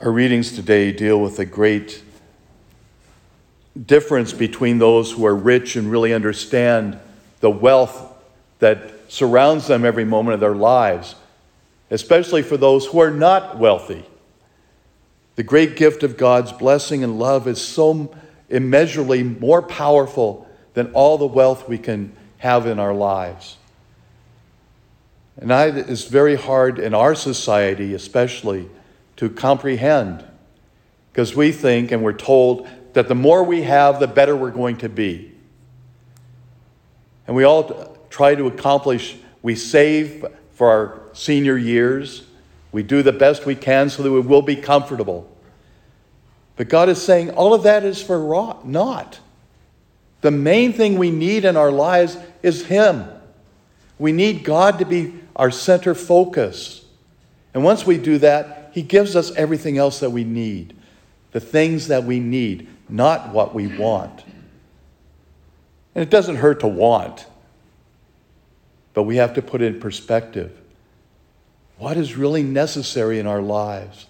Our readings today deal with the great difference between those who are rich and really understand the wealth that surrounds them every moment of their lives, especially for those who are not wealthy. The great gift of God's blessing and love is so immeasurably more powerful than all the wealth we can have in our lives. And it is very hard in our society, especially, to comprehend because we think and we're told that the more we have, the better we're going to be. And we all try to accomplish, we save for our senior years, we do the best we can so that we will be comfortable. But God is saying all of that is for naught. The main thing we need in our lives is Him. We need God to be our center focus. And once we do that, He gives us everything else that we need the things that we need, not what we want. And it doesn't hurt to want, but we have to put in perspective. What is really necessary in our lives?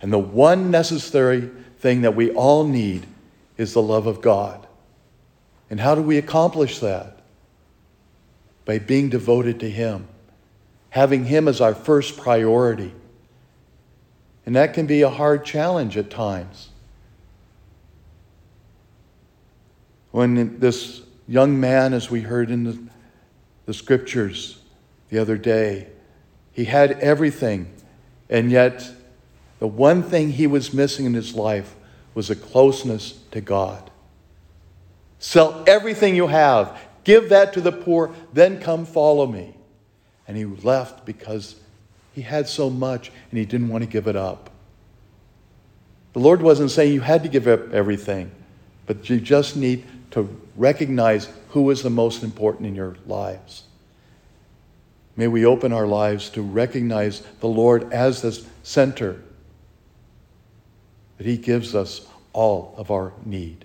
And the one necessary thing that we all need is the love of God. And how do we accomplish that? By being devoted to Him, having Him as our first priority. And that can be a hard challenge at times. When this young man, as we heard in the, the scriptures the other day, he had everything, and yet the one thing he was missing in his life was a closeness to God. Sell everything you have, give that to the poor, then come follow me. And he left because he had so much and he didn't want to give it up. The Lord wasn't saying you had to give up everything, but you just need to recognize who is the most important in your lives. May we open our lives to recognize the Lord as the center that He gives us all of our need.